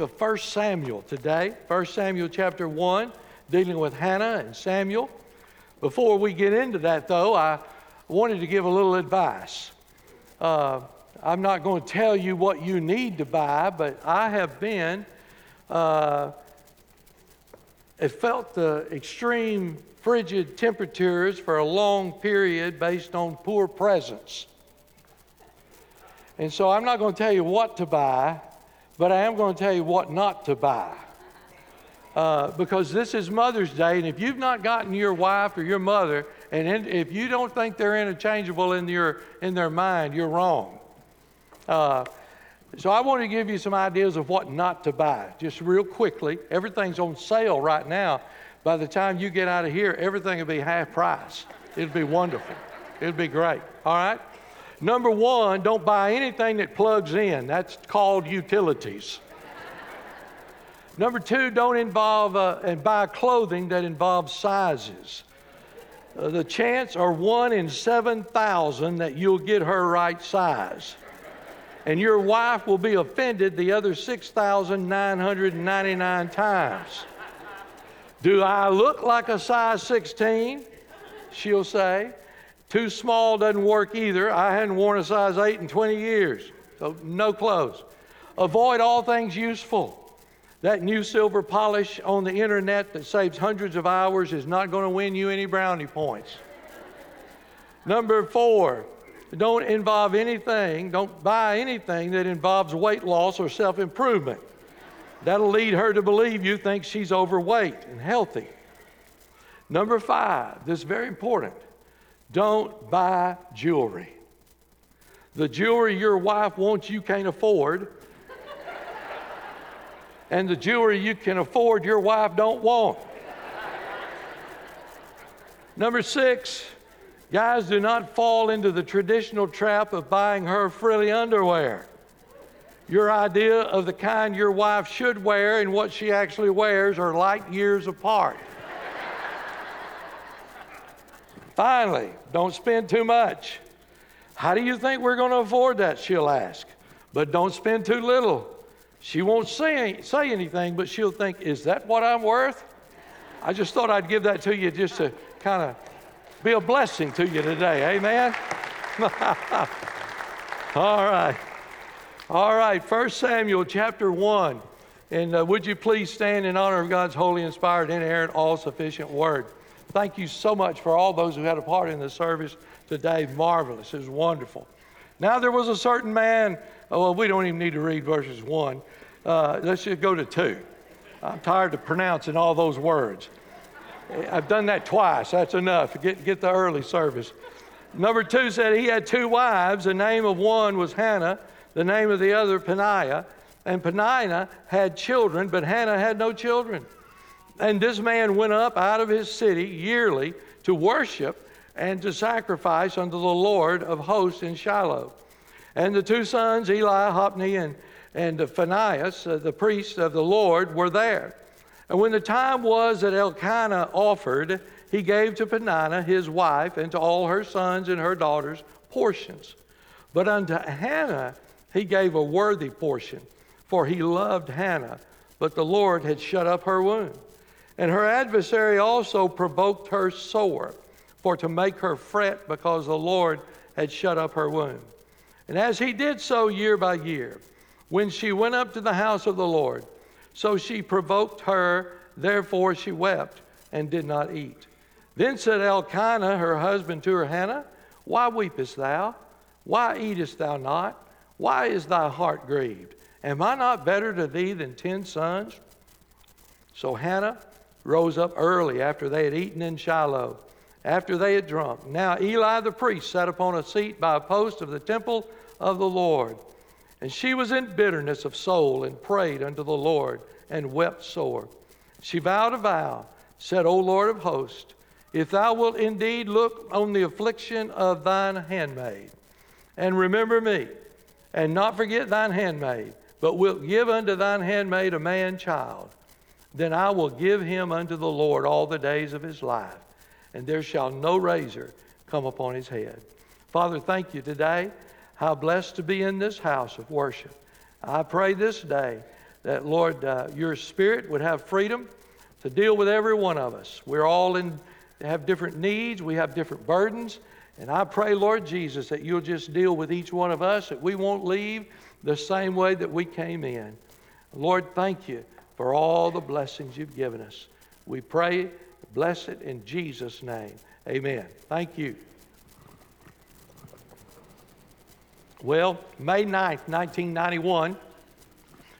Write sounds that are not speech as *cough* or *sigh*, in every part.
of 1 Samuel today. 1 Samuel chapter 1, dealing with Hannah and Samuel. Before we get into that, though, I wanted to give a little advice. Uh, I'm not going to tell you what you need to buy, but I have been, uh, it felt the extreme frigid temperatures for a long period based on poor presents. And so I'm not going to tell you what to buy, but I am going to tell you what not to buy. Uh, because this is Mother's Day, and if you've not gotten your wife or your mother, and in, if you don't think they're interchangeable in, your, in their mind, you're wrong. Uh, so I want to give you some ideas of what not to buy, just real quickly. Everything's on sale right now. By the time you get out of here, everything will be half price. It'll be wonderful. It'll be great. All right? Number one, don't buy anything that plugs in. That's called utilities. Number two, don't involve uh, and buy clothing that involves sizes. Uh, the chance are one in 7,000 that you'll get her right size. And your wife will be offended the other 6,999 times. Do I look like a size 16? She'll say. Too small doesn't work either. I hadn't worn a size 8 in 20 years, so no clothes. Avoid all things useful. That new silver polish on the internet that saves hundreds of hours is not going to win you any brownie points. Number four, don't involve anything, don't buy anything that involves weight loss or self improvement. That'll lead her to believe you think she's overweight and healthy. Number five, this is very important don't buy jewelry. The jewelry your wife wants you can't afford, and the jewelry you can afford your wife don't want. Number six, guys, do not fall into the traditional trap of buying her frilly underwear. Your idea of the kind your wife should wear and what she actually wears are light years apart. Finally, don't spend too much. How do you think we're going to afford that? She'll ask. But don't spend too little. She won't say, say anything, but she'll think, Is that what I'm worth? I just thought I'd give that to you just to kind of be a blessing to you today. Amen? *laughs* All right. All right, 1 Samuel chapter 1. And uh, would you please stand in honor of God's holy, inspired, inerrant, all sufficient word? Thank you so much for all those who had a part in the service today. Marvelous. It was wonderful. Now, there was a certain man, oh, well, we don't even need to read verses 1. Uh, let's just go to 2. I'm tired of pronouncing all those words. I've done that twice. That's enough. Get, get the early service. Number 2 said he had two wives. The name of one was Hannah the name of the other Peninnah. And Peninnah had children, but Hannah had no children. And this man went up out of his city yearly to worship and to sacrifice unto the Lord of hosts in Shiloh. And the two sons, Eli, Hophni, and, and Phinehas, uh, the priests of the Lord, were there. And when the time was that Elkanah offered, he gave to Peninnah his wife and to all her sons and her daughters portions. But unto Hannah he gave a worthy portion, for he loved Hannah, but the Lord had shut up her womb. And her adversary also provoked her sore, for to make her fret because the Lord had shut up her womb. And as he did so year by year, when she went up to the house of the Lord, so she provoked her, therefore she wept and did not eat. Then said Elkanah, her husband, to her, Hannah, Why weepest thou? Why eatest thou not? Why is thy heart grieved? Am I not better to thee than ten sons? So Hannah rose up early after they had eaten in Shiloh, after they had drunk. Now Eli the priest sat upon a seat by a post of the temple of the Lord. And she was in bitterness of soul and prayed unto the Lord and wept sore. She vowed a vow, said, O Lord of hosts, if thou wilt indeed look on the affliction of thine handmaid, and remember me, and not forget thine handmaid, but wilt give unto thine handmaid a man child, then I will give him unto the Lord all the days of his life, and there shall no razor come upon his head. Father, thank you today. How blessed to be in this house of worship. I pray this day that, Lord, uh, your spirit would have freedom to deal with every one of us. We're all in, have different needs, we have different burdens. And I pray, Lord Jesus, that you'll just deal with each one of us, that we won't leave the same way that we came in. Lord, thank you for all the blessings you've given us. We pray, bless it in Jesus' name. Amen. Thank you. Well, May 9th, 1991,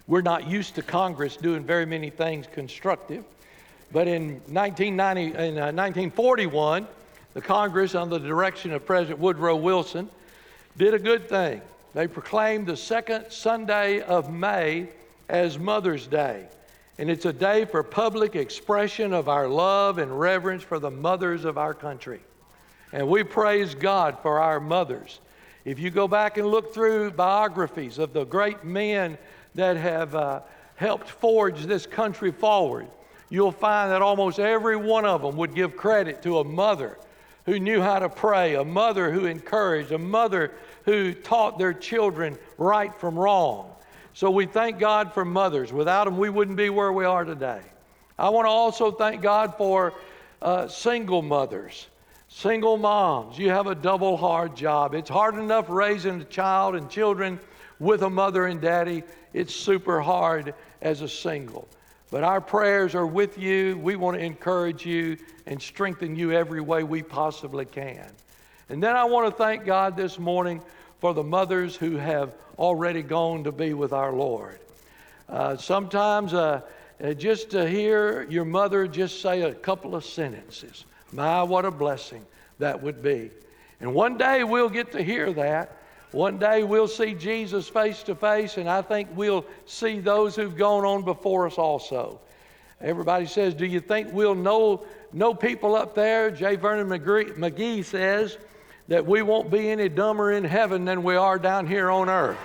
we're not used to Congress doing very many things constructive, but in, 1990, in uh, 1941, the Congress, under the direction of President Woodrow Wilson, did a good thing. They proclaimed the second Sunday of May as Mother's Day. And it's a day for public expression of our love and reverence for the mothers of our country. And we praise God for our mothers. If you go back and look through biographies of the great men that have uh, helped forge this country forward, you'll find that almost every one of them would give credit to a mother who knew how to pray, a mother who encouraged, a mother who taught their children right from wrong. So we thank God for mothers. Without them, we wouldn't be where we are today. I want to also thank God for uh, single mothers, single moms. You have a double hard job. It's hard enough raising a child and children with a mother and daddy. It's super hard as a single. But our prayers are with you. We want to encourage you and strengthen you every way we possibly can. And then I want to thank God this morning for the mothers who have already gone to be with our Lord. Uh, sometimes uh, uh, just to hear your mother just say a couple of sentences, my, what a blessing that would be. And one day we'll get to hear that. One day we'll see Jesus face to face, and I think we'll see those who've gone on before us also. Everybody says, Do you think we'll know, know people up there? J. Vernon McGee says, that we won't be any dumber in heaven than we are down here on earth.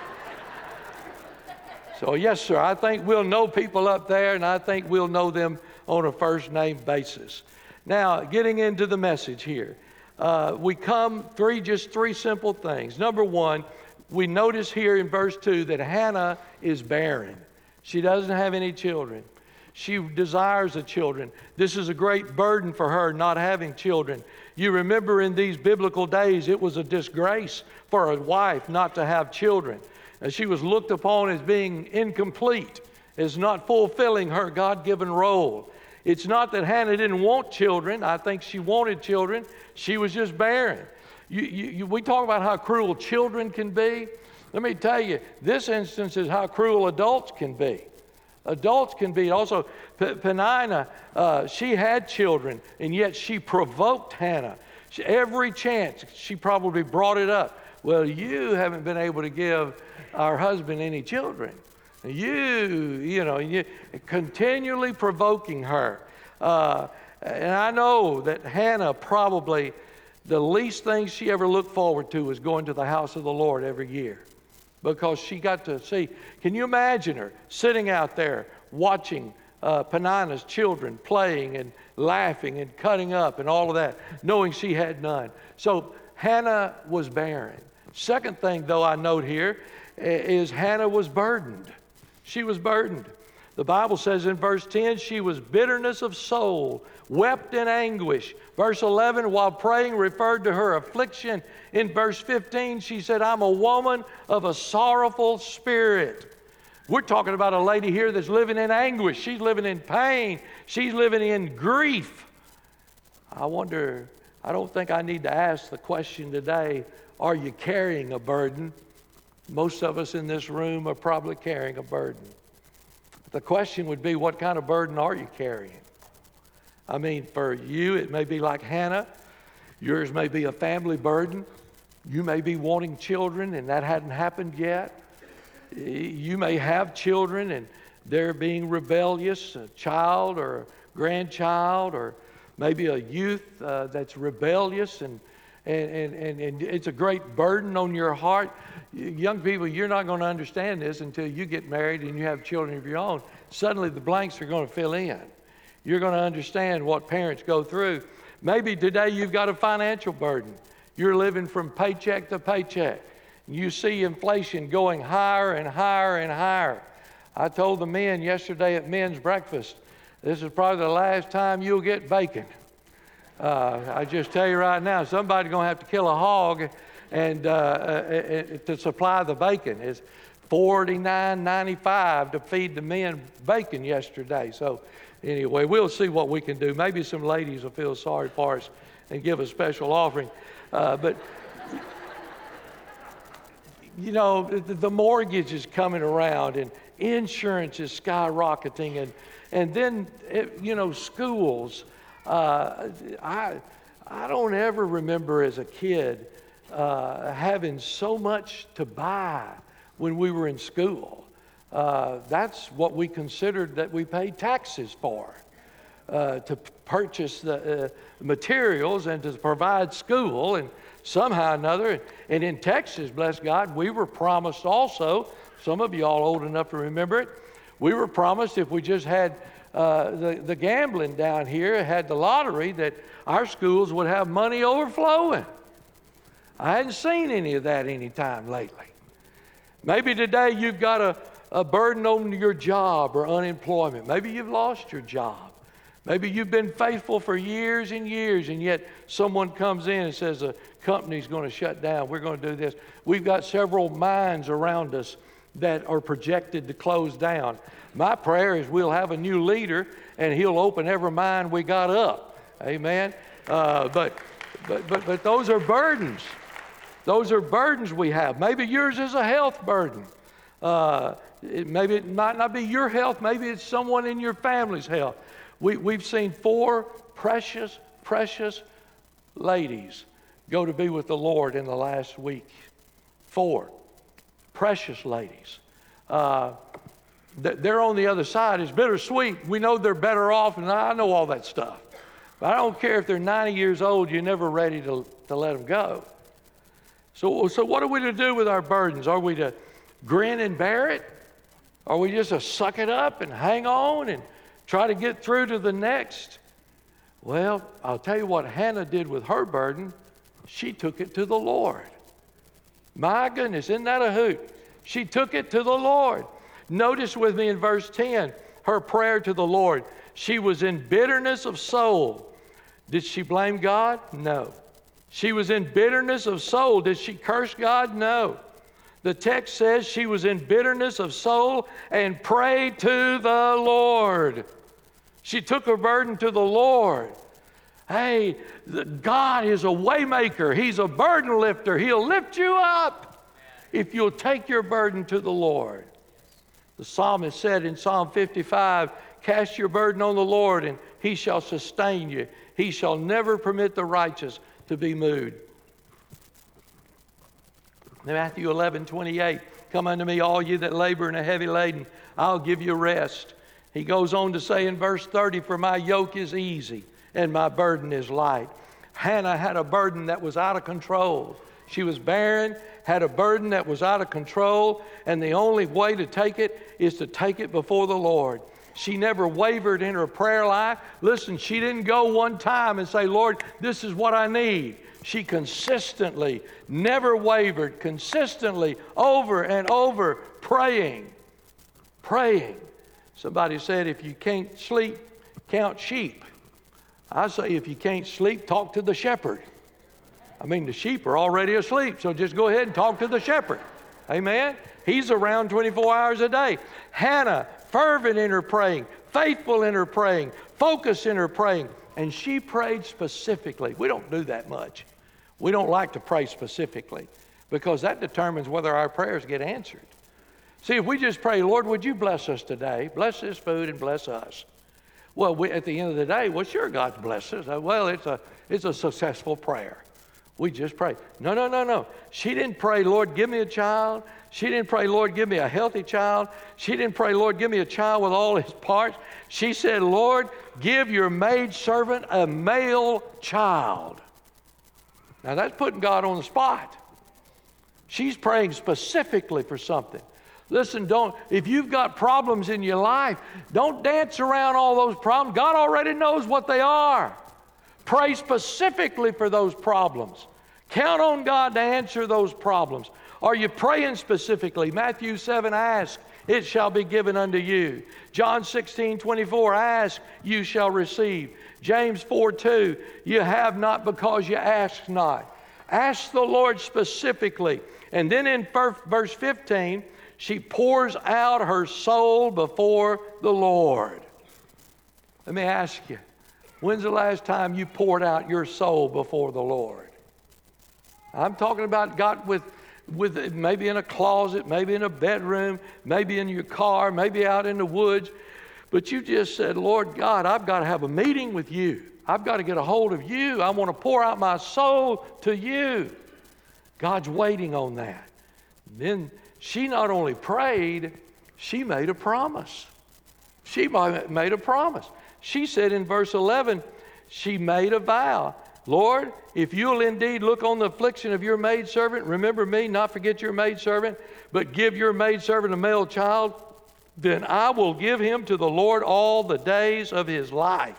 so, yes, sir, I think we'll know people up there, and I think we'll know them on a first name basis. Now, getting into the message here, uh, we come three, just three simple things. Number one, we notice here in verse 2 that Hannah is barren. She doesn't have any children. She desires the children. This is a great burden for her not having children. You remember in these biblical days, it was a disgrace for a wife not to have children. And she was looked upon as being incomplete, as not fulfilling her God given role. It's not that Hannah didn't want children. I think she wanted children. She was just barren. You, you, you, we talk about how cruel children can be. Let me tell you, this instance is how cruel adults can be. Adults can be also. P- Peninnah, uh, she had children, and yet she provoked Hannah. She, every chance, she probably brought it up. Well, you haven't been able to give our husband any children. You, you know, you, continually provoking her. Uh, and I know that Hannah probably, the least thing she ever looked forward to was going to the house of the Lord every year because she got to see. Can you imagine her sitting out there watching uh, Peninnah's children playing and laughing and cutting up and all of that, knowing she had none? So Hannah was barren. Second thing, though, I note here is Hannah was burdened. She was burdened. The Bible says in verse 10, she was bitterness of soul, wept in anguish. Verse 11, while praying, referred to her affliction. In verse 15, she said, I'm a woman of a sorrowful spirit. We're talking about a lady here that's living in anguish. She's living in pain. She's living in grief. I wonder, I don't think I need to ask the question today are you carrying a burden? Most of us in this room are probably carrying a burden. The question would be, what kind of burden are you carrying? I mean, for you, it may be like Hannah. Yours may be a family burden. You may be wanting children and that hadn't happened yet. You may have children and they're being rebellious, a child or a grandchild, or maybe a youth uh, that's rebellious and, and, and, and it's a great burden on your heart. Young people, you're not going to understand this until you get married and you have children of your own. Suddenly the blanks are going to fill in. You're going to understand what parents go through. Maybe today you've got a financial burden. You're living from paycheck to paycheck. You see inflation going higher and higher and higher. I told the men yesterday at men's breakfast, this is probably the last time you'll get bacon. Uh, I just tell you right now, somebody's going to have to kill a hog and uh, uh, uh, to supply the bacon. It's 49.95 to feed the men bacon yesterday. So anyway, we'll see what we can do. Maybe some ladies will feel sorry for us and give a special offering. Uh, but you know, the, the mortgage is coming around and insurance is skyrocketing, and and then it, you know schools. Uh, I I don't ever remember as a kid uh, having so much to buy when we were in school. Uh, that's what we considered that we paid taxes for. Uh, to purchase the uh, materials and to provide school and somehow or another. And in Texas, bless God, we were promised also, some of you all old enough to remember it, we were promised if we just had uh, the, the gambling down here, had the lottery, that our schools would have money overflowing. I hadn't seen any of that any time lately. Maybe today you've got a, a burden on your job or unemployment. Maybe you've lost your job. Maybe you've been faithful for years and years, and yet someone comes in and says the company's going to shut down. We're going to do this. We've got several mines around us that are projected to close down. My prayer is we'll have a new leader and he'll open every mine we got up. Amen. Uh, but, but, but, but those are burdens. Those are burdens we have. Maybe yours is a health burden. Uh, it, maybe it might not be your health, maybe it's someone in your family's health. We, we've seen four precious, precious ladies go to be with the Lord in the last week. Four precious ladies. Uh, they're on the other side. It's bittersweet. We know they're better off, and I know all that stuff. But I don't care if they're 90 years old, you're never ready to, to let them go. So, so, what are we to do with our burdens? Are we to grin and bear it? Are we just to suck it up and hang on and try to get through to the next? Well, I'll tell you what Hannah did with her burden. She took it to the Lord. My goodness, isn't that a hoot? She took it to the Lord. Notice with me in verse 10 her prayer to the Lord. She was in bitterness of soul. Did she blame God? No. She was in bitterness of soul. Did she curse God? No. The text says she was in bitterness of soul and prayed to the Lord. She took her burden to the Lord. Hey, God is a waymaker. He's a burden lifter. He'll lift you up if you'll take your burden to the Lord. The psalmist said in Psalm 55, Cast your burden on the Lord, and he shall sustain you. He shall never permit the righteous to be moved. Matthew 11, 28. Come unto me, all you that labor and are heavy laden, I'll give you rest. He goes on to say in verse 30, For my yoke is easy and my burden is light. Hannah had a burden that was out of control. She was barren, had a burden that was out of control, and the only way to take it is to take it before the Lord. She never wavered in her prayer life. Listen, she didn't go one time and say, Lord, this is what I need. She consistently, never wavered, consistently, over and over, praying. Praying. Somebody said, if you can't sleep, count sheep. I say, if you can't sleep, talk to the shepherd. I mean, the sheep are already asleep, so just go ahead and talk to the shepherd. Amen? He's around 24 hours a day. Hannah, fervent in her praying, faithful in her praying, focused in her praying, and she prayed specifically. We don't do that much. We don't like to pray specifically because that determines whether our prayers get answered. See, if we just pray, Lord, would you bless us today? Bless this food and bless us. Well, we, at the end of the day, well, sure, God blesses. Uh, well, it's a, it's a successful prayer. We just pray. No, no, no, no. She didn't pray, Lord, give me a child. She didn't pray, Lord, give me a healthy child. She didn't pray, Lord, give me a child with all his parts. She said, Lord, give your maid servant a male child. Now that's putting God on the spot. She's praying specifically for something. Listen, don't, if you've got problems in your life, don't dance around all those problems. God already knows what they are. Pray specifically for those problems. Count on God to answer those problems. Are you praying specifically? Matthew 7 ask, it shall be given unto you. John 16, 24, ask, you shall receive. James 4, 2, you have not because you ask not. Ask the Lord specifically. And then in verse 15, she pours out her soul before the Lord. Let me ask you, when's the last time you poured out your soul before the Lord? I'm talking about God with with maybe in a closet, maybe in a bedroom, maybe in your car, maybe out in the woods. But you just said, Lord God, I've got to have a meeting with you. I've got to get a hold of you. I want to pour out my soul to you. God's waiting on that. Then she not only prayed, she made a promise. She made a promise. She said in verse 11, she made a vow. Lord, if you'll indeed look on the affliction of your maidservant, remember me, not forget your maidservant, but give your maidservant a male child, then I will give him to the Lord all the days of his life,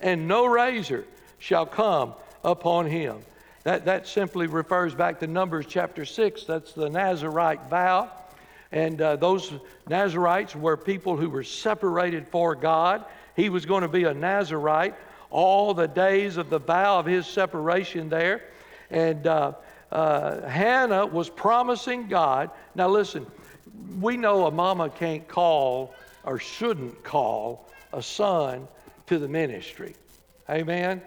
and no razor shall come upon him. That, that simply refers back to Numbers chapter 6. That's the Nazarite vow. And uh, those Nazarites were people who were separated for God. He was going to be a Nazarite all the days of the vow of his separation there. And uh, uh, Hannah was promising God. Now, listen, we know a mama can't call or shouldn't call a son to the ministry. Amen?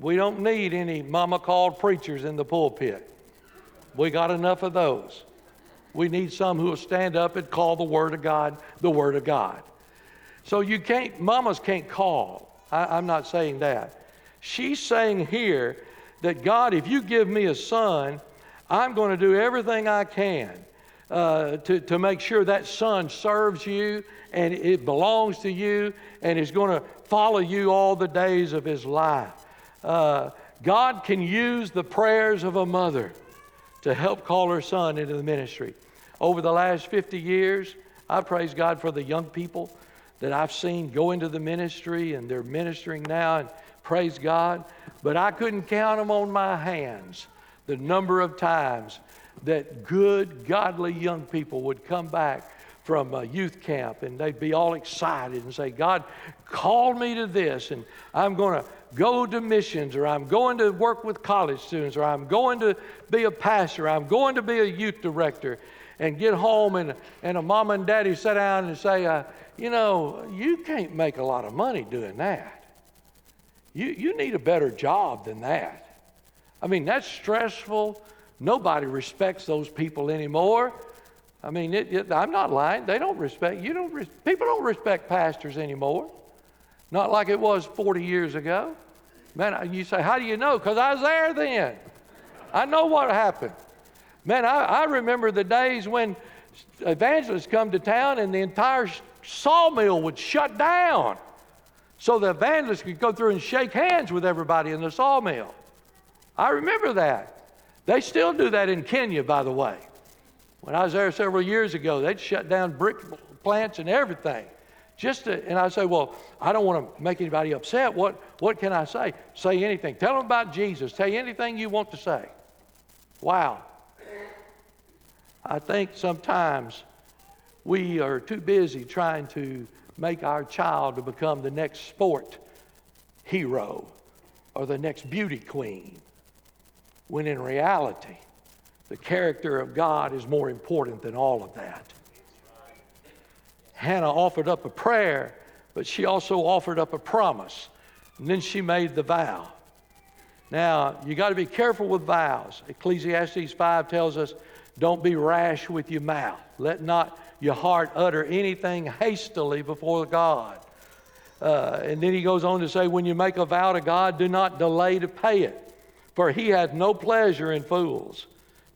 We don't need any mama called preachers in the pulpit. We got enough of those. We need some who will stand up and call the Word of God the Word of God. So you can't, mamas can't call. I, I'm not saying that. She's saying here that God, if you give me a son, I'm going to do everything I can uh, to, to make sure that son serves you and it belongs to you and is going to follow you all the days of his life. Uh, God can use the prayers of a mother to help call her son into the ministry. Over the last 50 years, I praise God for the young people that I've seen go into the ministry and they're ministering now and praise God. But I couldn't count them on my hands the number of times that good, godly young people would come back from a youth camp and they'd be all excited and say, God called me to this and I'm going to go to missions or I'm going to work with college students or I'm going to be a pastor, I'm going to be a youth director and get home and, and a mom and daddy sit down and say, uh, you know, you can't make a lot of money doing that. You, you need a better job than that. I mean, that's stressful. Nobody respects those people anymore. I mean, it, it, I'm not lying. They don't respect, you don't, people don't respect pastors anymore. Not like it was 40 years ago. Man, you say, how do you know? Because I was there then. I know what happened. Man, I, I remember the days when evangelists come to town and the entire sawmill would shut down so the evangelists could go through and shake hands with everybody in the sawmill. I remember that. They still do that in Kenya, by the way. When I was there several years ago, they'd shut down brick plants and everything. Just to, and I say, well, I don't want to make anybody upset. What, what can I say? Say anything. Tell them about Jesus. Tell anything you want to say. Wow. I think sometimes we are too busy trying to make our child to become the next sport hero or the next beauty queen, when in reality, the character of God is more important than all of that. Hannah offered up a prayer, but she also offered up a promise. And then she made the vow. Now, you got to be careful with vows. Ecclesiastes 5 tells us, don't be rash with your mouth. Let not your heart utter anything hastily before God. Uh, and then he goes on to say, when you make a vow to God, do not delay to pay it, for he has no pleasure in fools.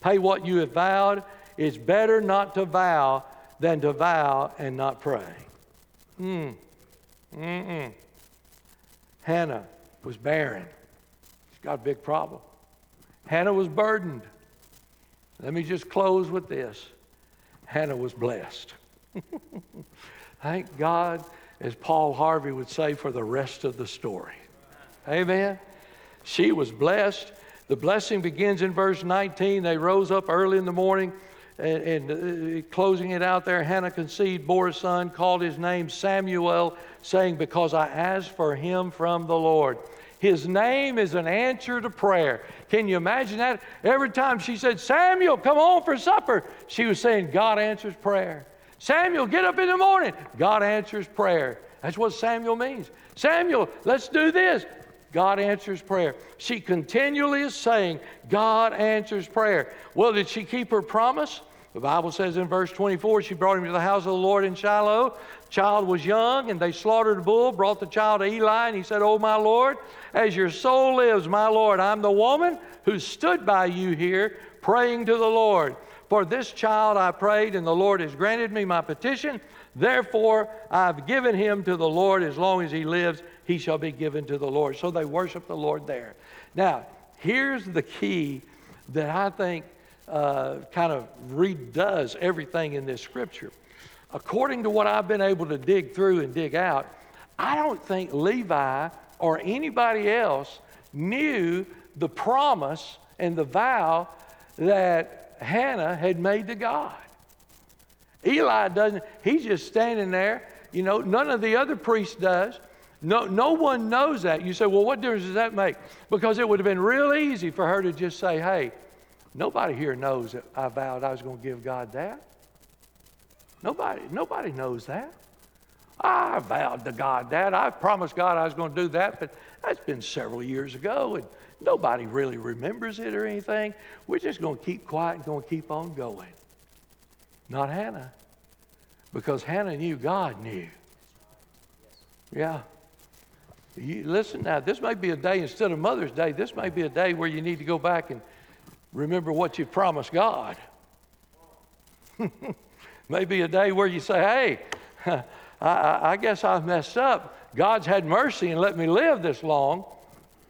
Pay what you have vowed. It's better not to vow than to vow and not pray. Hmm. Mm-mm. Hannah was barren. She's got a big problem. Hannah was burdened. Let me just close with this. Hannah was blessed. *laughs* Thank God, as Paul Harvey would say, for the rest of the story. Amen. She was blessed. The blessing begins in verse 19. They rose up early in the morning and, and uh, closing it out there, Hannah conceived, bore a son, called his name Samuel, saying, Because I asked for him from the Lord. His name is an answer to prayer. Can you imagine that? Every time she said, Samuel, come home for supper, she was saying, God answers prayer. Samuel, get up in the morning. God answers prayer. That's what Samuel means. Samuel, let's do this. God answers prayer. She continually is saying, God answers prayer. Well, did she keep her promise? The Bible says in verse 24, she brought him to the house of the Lord in Shiloh. Child was young, and they slaughtered a bull, brought the child to Eli, and he said, Oh, my Lord, as your soul lives, my Lord, I'm the woman who stood by you here praying to the Lord. For this child I prayed, and the Lord has granted me my petition. Therefore, I've given him to the Lord. As long as he lives, he shall be given to the Lord. So they worship the Lord there. Now, here's the key that I think uh, kind of redoes everything in this scripture. According to what I've been able to dig through and dig out, I don't think Eli or anybody else knew the promise and the vow that Hannah had made to God. Eli doesn't, he's just standing there. You know, none of the other priests does. No, no one knows that. You say, well, what difference does that make? Because it would have been real easy for her to just say, hey, nobody here knows that I vowed I was going to give God that. Nobody, nobody knows that. I vowed to God that. I promised God I was going to do that, but that's been several years ago, and nobody really remembers it or anything. We're just going to keep quiet and going to keep on going. Not Hannah, because Hannah knew God knew. Yeah. You, listen now, this may be a day instead of Mother's Day, this may be a day where you need to go back and remember what you promised God. *laughs* Maybe a day where you say, hey, *laughs* I, I guess I've messed up. God's had mercy and let me live this long.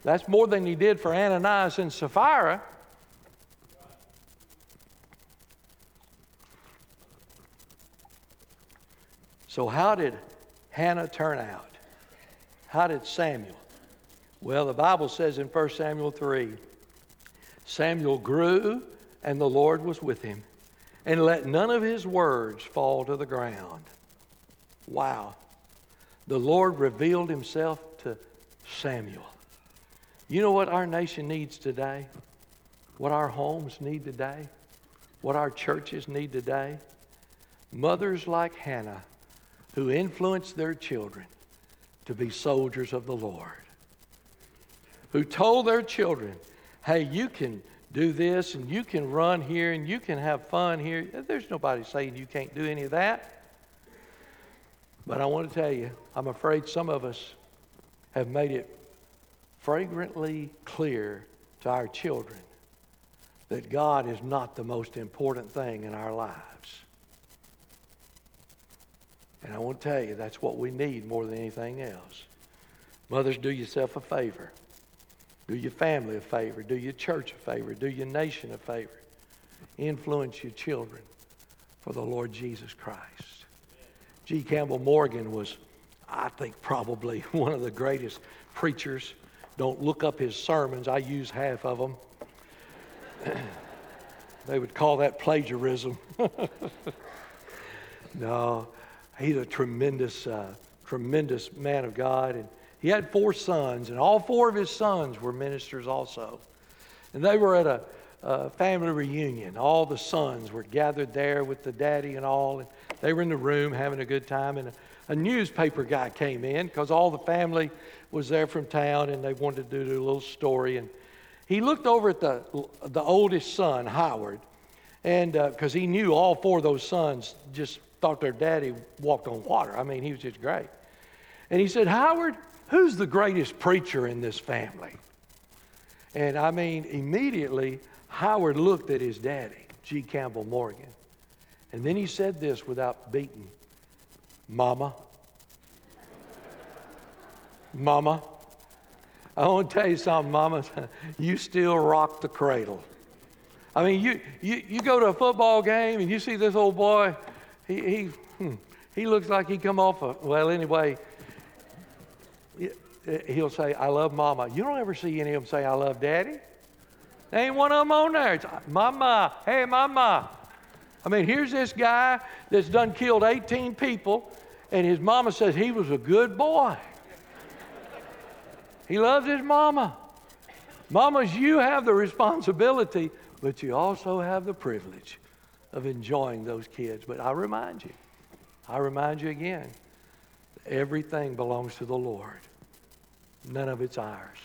That's more than he did for Ananias and Sapphira. So, how did Hannah turn out? How did Samuel? Well, the Bible says in 1 Samuel 3 Samuel grew, and the Lord was with him, and let none of his words fall to the ground. Wow. The Lord revealed himself to Samuel. You know what our nation needs today? What our homes need today? What our churches need today? Mothers like Hannah who influenced their children to be soldiers of the Lord, who told their children, hey, you can do this and you can run here and you can have fun here. There's nobody saying you can't do any of that. But I want to tell you, I'm afraid some of us have made it fragrantly clear to our children that God is not the most important thing in our lives. And I want to tell you, that's what we need more than anything else. Mothers, do yourself a favor. Do your family a favor. Do your church a favor. Do your nation a favor. Influence your children for the Lord Jesus Christ. G. Campbell Morgan was, I think, probably *laughs* one of the greatest preachers. Don't look up his sermons, I use half of them. *clears throat* they would call that plagiarism. *laughs* no, he's a tremendous, uh, tremendous man of God. And he had four sons, and all four of his sons were ministers also. And they were at a, a family reunion. All the sons were gathered there with the daddy and all. And they were in the room having a good time, and a, a newspaper guy came in because all the family was there from town and they wanted to do a little story. And he looked over at the, the oldest son, Howard, and because uh, he knew all four of those sons just thought their daddy walked on water. I mean, he was just great. And he said, Howard, who's the greatest preacher in this family? And I mean, immediately, Howard looked at his daddy, G. Campbell Morgan. And then he said this without beating Mama. Mama. I want to tell you something, Mama. *laughs* You still rock the cradle. I mean, you, you, you go to a football game and you see this old boy, he, he, hmm, he looks like he come off a, well, anyway, he'll say, I love Mama. You don't ever see any of them say, I love Daddy. There ain't one of them on there. It's Mama. Hey, Mama. I mean, here's this guy that's done killed 18 people, and his mama says he was a good boy. he loves his mama. Mamas, you have the responsibility, but you also have the privilege of enjoying those kids. But I remind you, I remind you again, everything belongs to the Lord. None of it's ours.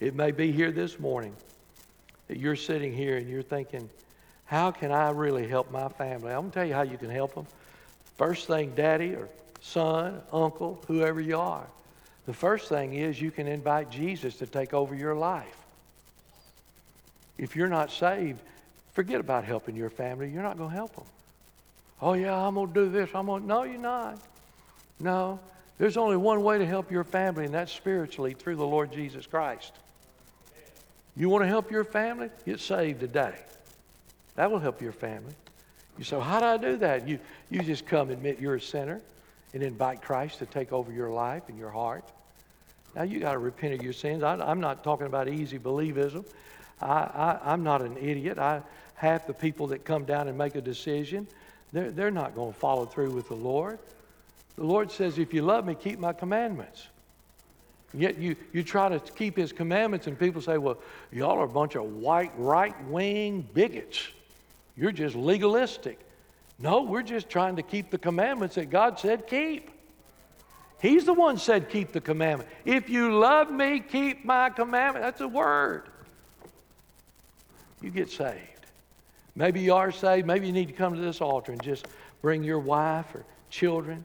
It may be here this morning that you're sitting here and you're thinking, how can I really help my family? I'm going to tell you how you can help them. First thing, daddy or son, uncle, whoever you are. The first thing is you can invite Jesus to take over your life. If you're not saved, forget about helping your family. You're not going to help them. Oh, yeah, I'm going to do this. I'm going to. No, you're not. No. There's only one way to help your family, and that's spiritually through the Lord Jesus Christ. You want to help your family? Get saved today. That will help your family. You say, how do I do that? You, you just come admit you're a sinner and invite Christ to take over your life and your heart. Now, you got to repent of your sins. I, am not talking about easy believism. I, I, am not an idiot. I, half the people that come down and make a decision, they're, they're not going to follow through with the Lord. The Lord says, if you love me, keep my commandments. Yet you, you try to keep his commandments, and people say, well, y'all are a bunch of white, right wing bigots. You're just legalistic. No, we're just trying to keep the commandments that God said keep. He's the one said keep the commandment. If you love me, keep my commandment. That's a word. You get saved. Maybe you are saved. Maybe you need to come to this altar and just bring your wife or children.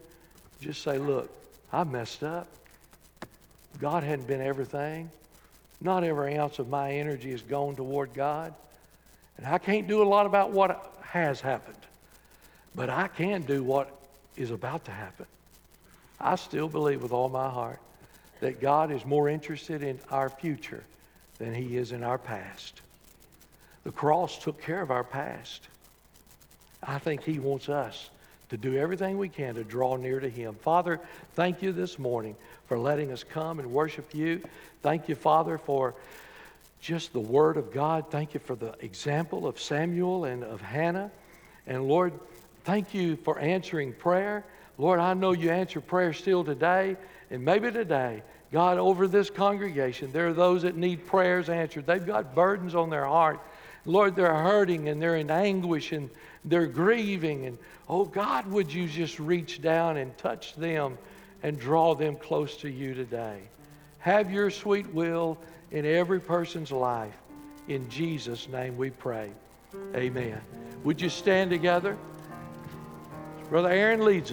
Just say, look, I messed up. God hadn't been everything. Not every ounce of my energy is gone toward God. And I can't do a lot about what has happened, but I can do what is about to happen. I still believe with all my heart that God is more interested in our future than He is in our past. The cross took care of our past. I think He wants us to do everything we can to draw near to Him. Father, thank you this morning for letting us come and worship you. Thank you, Father, for just the Word of God. Thank you for the example of Samuel and of Hannah. And Lord, thank you for answering prayer. Lord, I know you answer prayer still today, and maybe today, God, over this congregation, there are those that need prayers answered. They've got burdens on their heart. Lord, they're hurting and they're in anguish and they're grieving. And oh, God, would you just reach down and touch them and draw them close to you today? Have your sweet will in every person's life. In Jesus' name we pray. Amen. Would you stand together? Brother Aaron leads us.